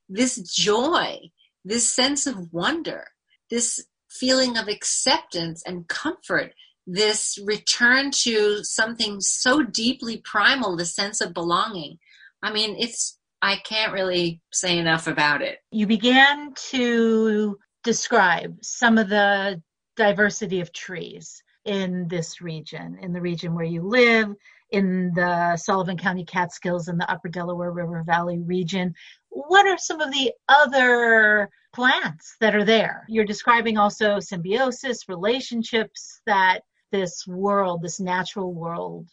This joy this sense of wonder, this feeling of acceptance and comfort, this return to something so deeply primal, the sense of belonging. I mean, it's, I can't really say enough about it. You began to describe some of the diversity of trees in this region, in the region where you live, in the Sullivan County Catskills and the Upper Delaware River Valley region. What are some of the other plants that are there? You're describing also symbiosis, relationships that this world, this natural world,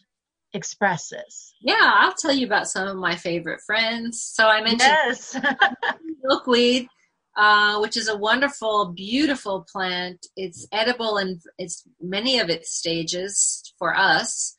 expresses. Yeah, I'll tell you about some of my favorite friends. So I mentioned yes. milkweed. uh, which is a wonderful, beautiful plant. It's edible in it's many of its stages for us.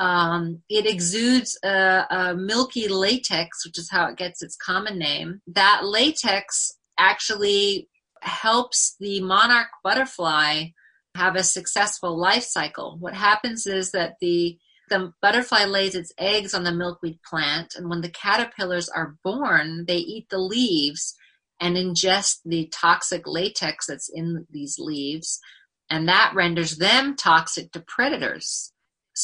Um, it exudes a, a milky latex, which is how it gets its common name. That latex actually helps the monarch butterfly have a successful life cycle. What happens is that the the butterfly lays its eggs on the milkweed plant, and when the caterpillars are born, they eat the leaves and ingest the toxic latex that's in these leaves, and that renders them toxic to predators.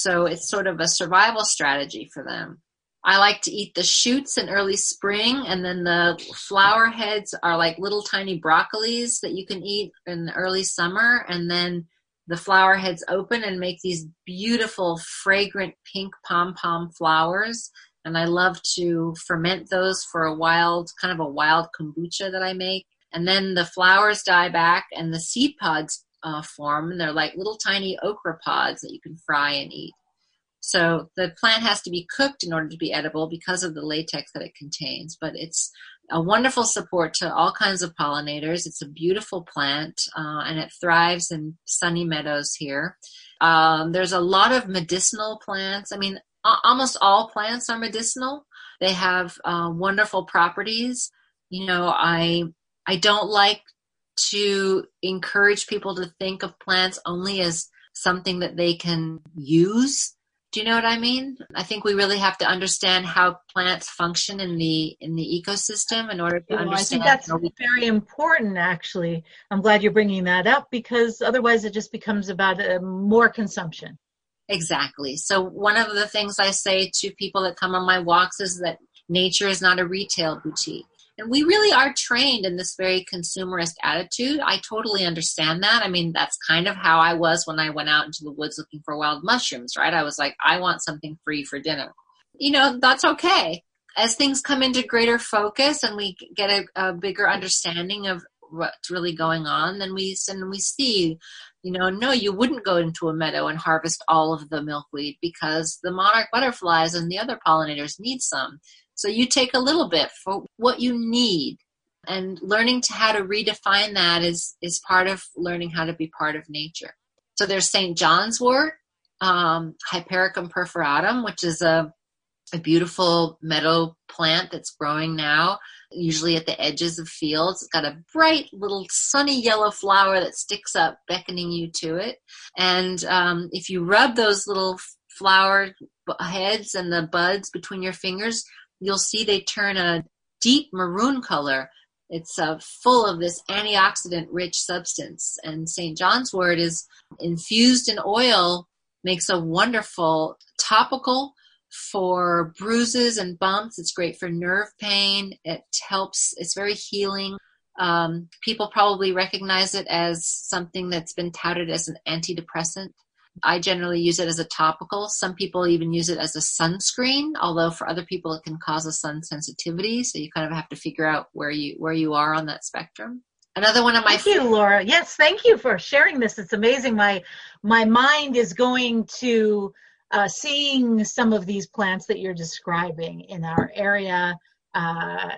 So it's sort of a survival strategy for them. I like to eat the shoots in early spring, and then the flower heads are like little tiny broccolis that you can eat in the early summer, and then the flower heads open and make these beautiful, fragrant pink pom pom flowers. And I love to ferment those for a wild, kind of a wild kombucha that I make. And then the flowers die back and the seed pods uh, form. And they're like little tiny okra pods that you can fry and eat. So the plant has to be cooked in order to be edible because of the latex that it contains. But it's a wonderful support to all kinds of pollinators. It's a beautiful plant uh, and it thrives in sunny meadows here. Um, there's a lot of medicinal plants. I mean, almost all plants are medicinal. They have uh, wonderful properties. You know, I I don't like to encourage people to think of plants only as something that they can use do you know what I mean? I think we really have to understand how plants function in the in the ecosystem in order to well, understand. I think that's very important. Actually, I'm glad you're bringing that up because otherwise it just becomes about uh, more consumption. Exactly. So one of the things I say to people that come on my walks is that nature is not a retail boutique. And we really are trained in this very consumerist attitude. I totally understand that. I mean, that's kind of how I was when I went out into the woods looking for wild mushrooms, right? I was like, I want something free for dinner. You know, that's okay. As things come into greater focus and we get a, a bigger understanding of what's really going on, then we and we see, you know, no, you wouldn't go into a meadow and harvest all of the milkweed because the monarch butterflies and the other pollinators need some. So you take a little bit for what you need. And learning to how to redefine that is, is part of learning how to be part of nature. So there's St. John's wort, um, Hypericum perforatum, which is a, a beautiful meadow plant that's growing now, usually at the edges of fields. It's got a bright little sunny yellow flower that sticks up, beckoning you to it. And um, if you rub those little flower heads and the buds between your fingers, you'll see they turn a deep maroon color. It's uh, full of this antioxidant rich substance. And St. John's wort is infused in oil, makes a wonderful topical for bruises and bumps. It's great for nerve pain. It helps, it's very healing. Um, people probably recognize it as something that's been touted as an antidepressant. I generally use it as a topical. Some people even use it as a sunscreen, although for other people it can cause a sun sensitivity. So you kind of have to figure out where you where you are on that spectrum. Another one of my Thank you, Laura. Yes, thank you for sharing this. It's amazing. My my mind is going to uh, seeing some of these plants that you're describing in our area. Uh,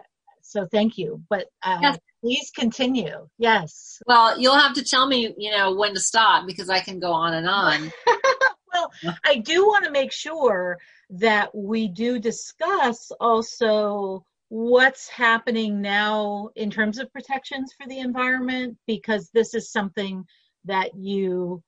so thank you. But uh, yes. Please continue. Yes. Well, you'll have to tell me, you know, when to stop because I can go on and on. well, I do want to make sure that we do discuss also what's happening now in terms of protections for the environment because this is something that you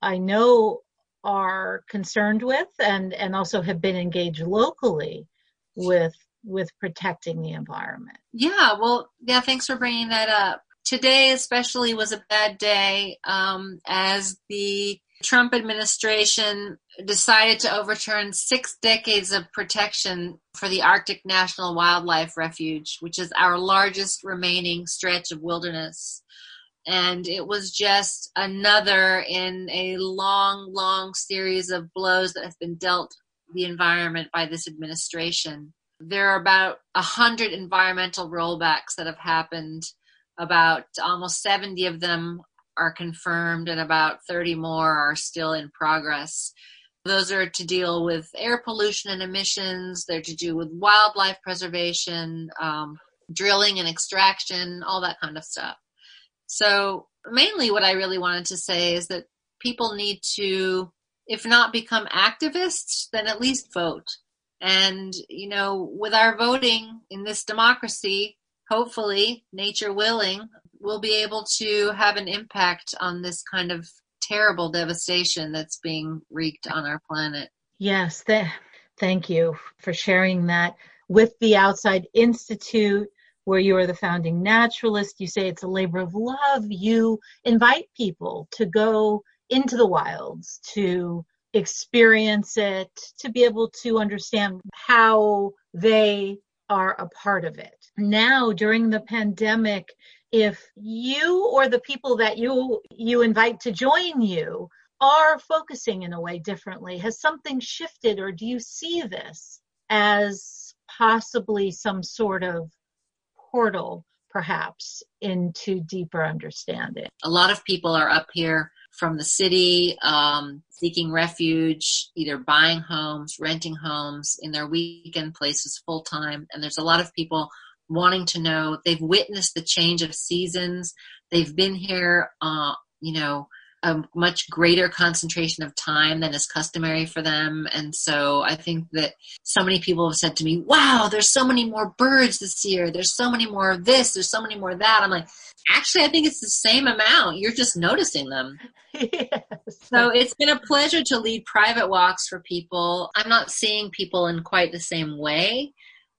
I know are concerned with and and also have been engaged locally with with protecting the environment. Yeah, well, yeah, thanks for bringing that up. Today, especially, was a bad day um, as the Trump administration decided to overturn six decades of protection for the Arctic National Wildlife Refuge, which is our largest remaining stretch of wilderness. And it was just another in a long, long series of blows that have been dealt the environment by this administration. There are about a hundred environmental rollbacks that have happened. About almost 70 of them are confirmed, and about 30 more are still in progress. Those are to deal with air pollution and emissions. They're to do with wildlife preservation, um, drilling and extraction, all that kind of stuff. So, mainly what I really wanted to say is that people need to, if not become activists, then at least vote. And, you know, with our voting in this democracy, hopefully, nature willing, we'll be able to have an impact on this kind of terrible devastation that's being wreaked on our planet. Yes, th- thank you for sharing that with the Outside Institute, where you are the founding naturalist. You say it's a labor of love. You invite people to go into the wilds, to experience it, to be able to understand how they are a part of it. Now, during the pandemic, if you or the people that you you invite to join you are focusing in a way differently has something shifted or do you see this as possibly some sort of portal perhaps into deeper understanding a lot of people are up here from the city um, seeking refuge, either buying homes, renting homes in their weekend places full time. And there's a lot of people wanting to know. They've witnessed the change of seasons. They've been here, uh, you know, a much greater concentration of time than is customary for them. And so I think that so many people have said to me, wow, there's so many more birds this year. There's so many more of this. There's so many more of that. I'm like, actually, I think it's the same amount. You're just noticing them. yes. So it's been a pleasure to lead private walks for people. I'm not seeing people in quite the same way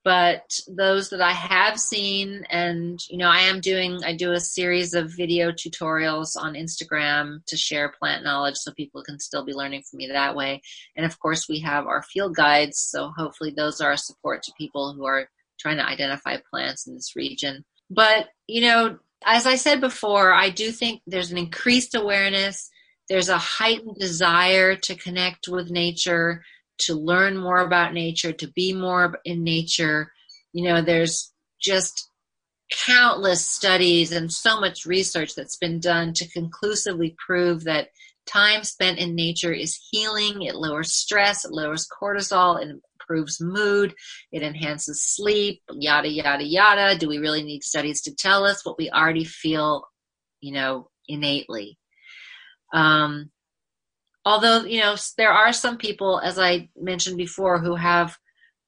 but those that I have seen, and you know, I am doing, I do a series of video tutorials on Instagram to share plant knowledge so people can still be learning from me that way. And of course, we have our field guides, so hopefully, those are a support to people who are trying to identify plants in this region. But you know, as I said before, I do think there's an increased awareness, there's a heightened desire to connect with nature to learn more about nature, to be more in nature. You know, there's just countless studies and so much research that's been done to conclusively prove that time spent in nature is healing. It lowers stress, it lowers cortisol, it improves mood, it enhances sleep, yada, yada, yada. Do we really need studies to tell us what we already feel, you know, innately? Um, although you know there are some people as i mentioned before who have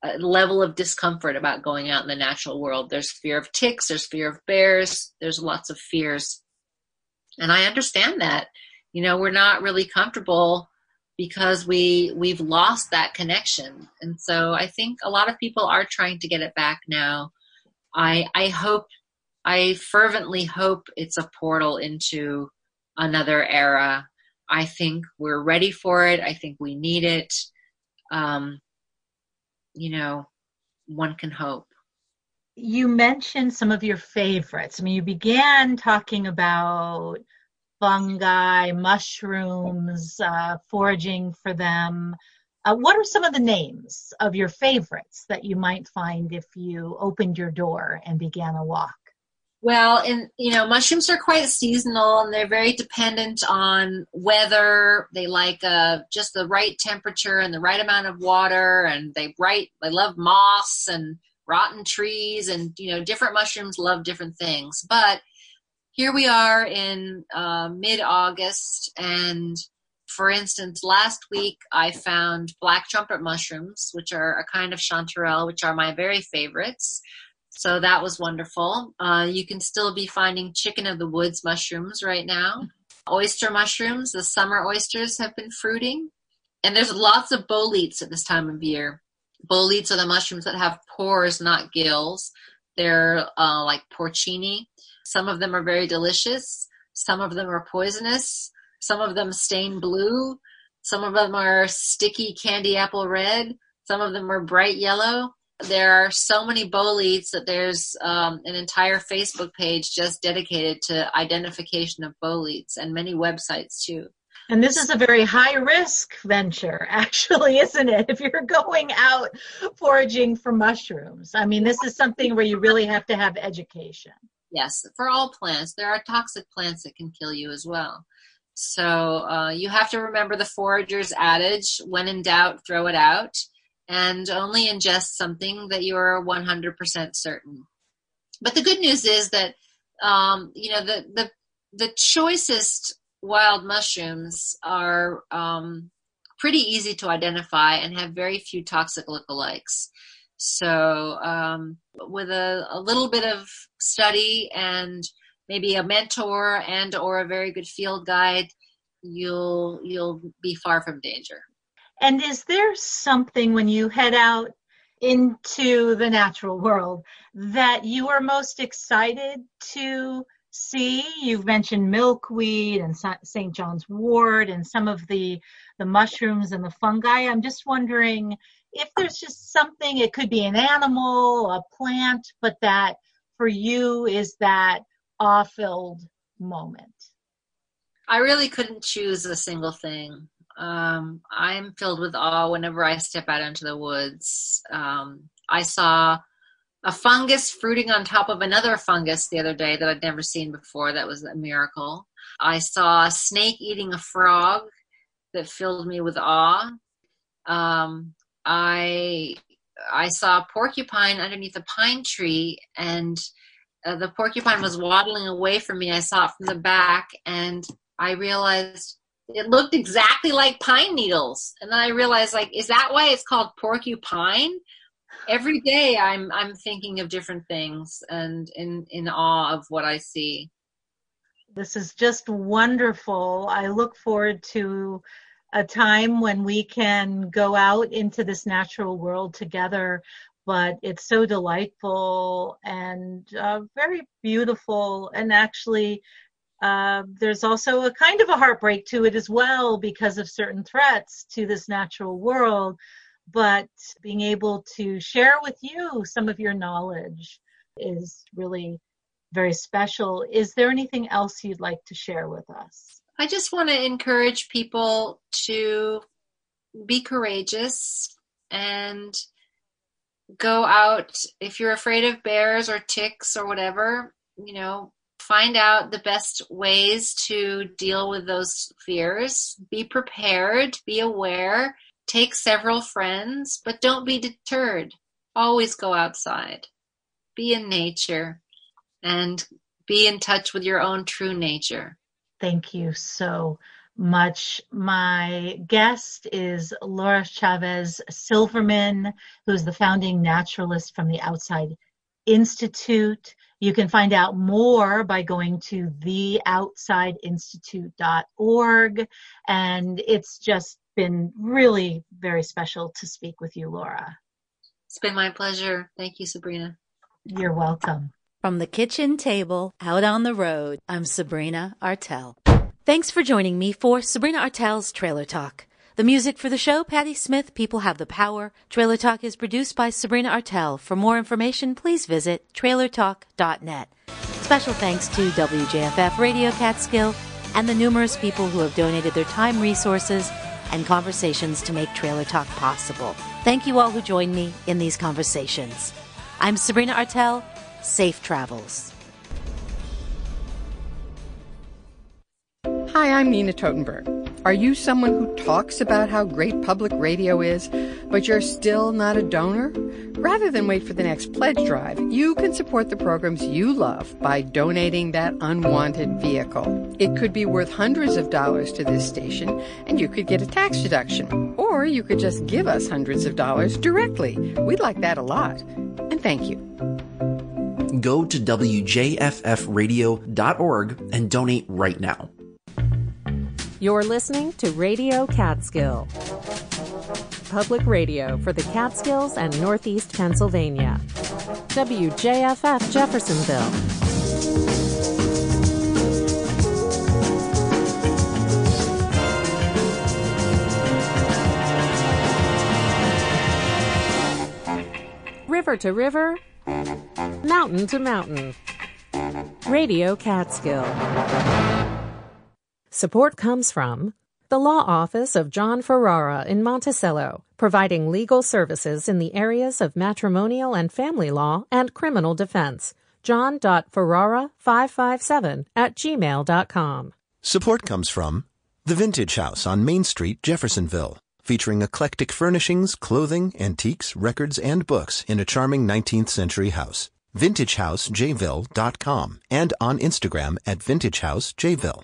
a level of discomfort about going out in the natural world. There's fear of ticks there's fear of bears there's lots of fears. And i understand that. You know we're not really comfortable because we we've lost that connection. And so i think a lot of people are trying to get it back now. I i hope i fervently hope it's a portal into another era I think we're ready for it. I think we need it. Um, you know, one can hope. You mentioned some of your favorites. I mean, you began talking about fungi, mushrooms, uh, foraging for them. Uh, what are some of the names of your favorites that you might find if you opened your door and began a walk? Well, and you know, mushrooms are quite seasonal and they're very dependent on weather. They like uh, just the right temperature and the right amount of water, and they right they love moss and rotten trees, and you know, different mushrooms love different things. But here we are in uh, mid-August, and for instance, last week I found black trumpet mushrooms, which are a kind of chanterelle, which are my very favorites. So that was wonderful. Uh, you can still be finding chicken of the woods mushrooms right now. Oyster mushrooms, the summer oysters have been fruiting. And there's lots of boletes at this time of year. Boletes are the mushrooms that have pores, not gills. They're uh, like porcini. Some of them are very delicious. Some of them are poisonous. Some of them stain blue. Some of them are sticky candy apple red. Some of them are bright yellow there are so many boletes that there's um, an entire Facebook page just dedicated to identification of boletes and many websites too. And this is a very high risk venture, actually, isn't it? If you're going out foraging for mushrooms, I mean, this is something where you really have to have education. Yes, for all plants. There are toxic plants that can kill you as well. So uh, you have to remember the forager's adage when in doubt, throw it out and only ingest something that you're 100% certain. But the good news is that um, you know the the the choicest wild mushrooms are um, pretty easy to identify and have very few toxic lookalikes. So, um, with a, a, little bit of study and maybe a mentor and or a very good field guide, you'll you'll be far from danger. And is there something when you head out into the natural world that you are most excited to see? You've mentioned milkweed and St. John's wort and some of the the mushrooms and the fungi. I'm just wondering if there's just something, it could be an animal, a plant, but that for you is that awe filled moment. I really couldn't choose a single thing. Um, I'm filled with awe whenever I step out into the woods. Um, I saw a fungus fruiting on top of another fungus the other day that I'd never seen before. That was a miracle. I saw a snake eating a frog that filled me with awe. Um, I I saw a porcupine underneath a pine tree, and uh, the porcupine was waddling away from me. I saw it from the back, and I realized it looked exactly like pine needles. And then I realized, like, is that why it's called porcupine? Every day, I'm I'm thinking of different things and in in awe of what I see. This is just wonderful. I look forward to a time when we can go out into this natural world together. But it's so delightful and uh, very beautiful. And actually, uh, there's also a kind of a heartbreak to it as well because of certain threats to this natural world. But being able to share with you some of your knowledge is really very special. Is there anything else you'd like to share with us? I just want to encourage people to be courageous and go out. If you're afraid of bears or ticks or whatever, you know, find out the best ways to deal with those fears. Be prepared, be aware, take several friends, but don't be deterred. Always go outside, be in nature, and be in touch with your own true nature. Thank you so much. My guest is Laura Chavez Silverman, who's the founding naturalist from the Outside Institute. You can find out more by going to theoutsideinstitute.org. And it's just been really very special to speak with you, Laura. It's been my pleasure. Thank you, Sabrina. You're welcome. From the kitchen table out on the road, I'm Sabrina Artel. Thanks for joining me for Sabrina Artel's Trailer Talk. The music for the show, Patti Smith, People Have the Power. Trailer Talk is produced by Sabrina Artel. For more information, please visit trailertalk.net. Special thanks to WJFF Radio Catskill and the numerous people who have donated their time, resources, and conversations to make Trailer Talk possible. Thank you all who joined me in these conversations. I'm Sabrina Artel safe travels. Hi, I'm Nina Totenberg. Are you someone who talks about how great public radio is, but you're still not a donor? Rather than wait for the next pledge drive, you can support the programs you love by donating that unwanted vehicle. It could be worth hundreds of dollars to this station, and you could get a tax deduction. Or you could just give us hundreds of dollars directly. We'd like that a lot. And thank you go to WJFFradio.org and donate right now. You're listening to Radio Catskill, public radio for the Catskills and Northeast Pennsylvania. WJFF Jeffersonville. river to river, mountain to mountain. Radio Catskill. Support comes from the Law Office of John Ferrara in Monticello, providing legal services in the areas of matrimonial and family law and criminal defense. John.Ferrara557 at gmail.com. Support comes from The Vintage House on Main Street, Jeffersonville featuring eclectic furnishings, clothing, antiques, records, and books in a charming 19th century house. vintagehousejville.com, and on Instagram at vintagehousejville.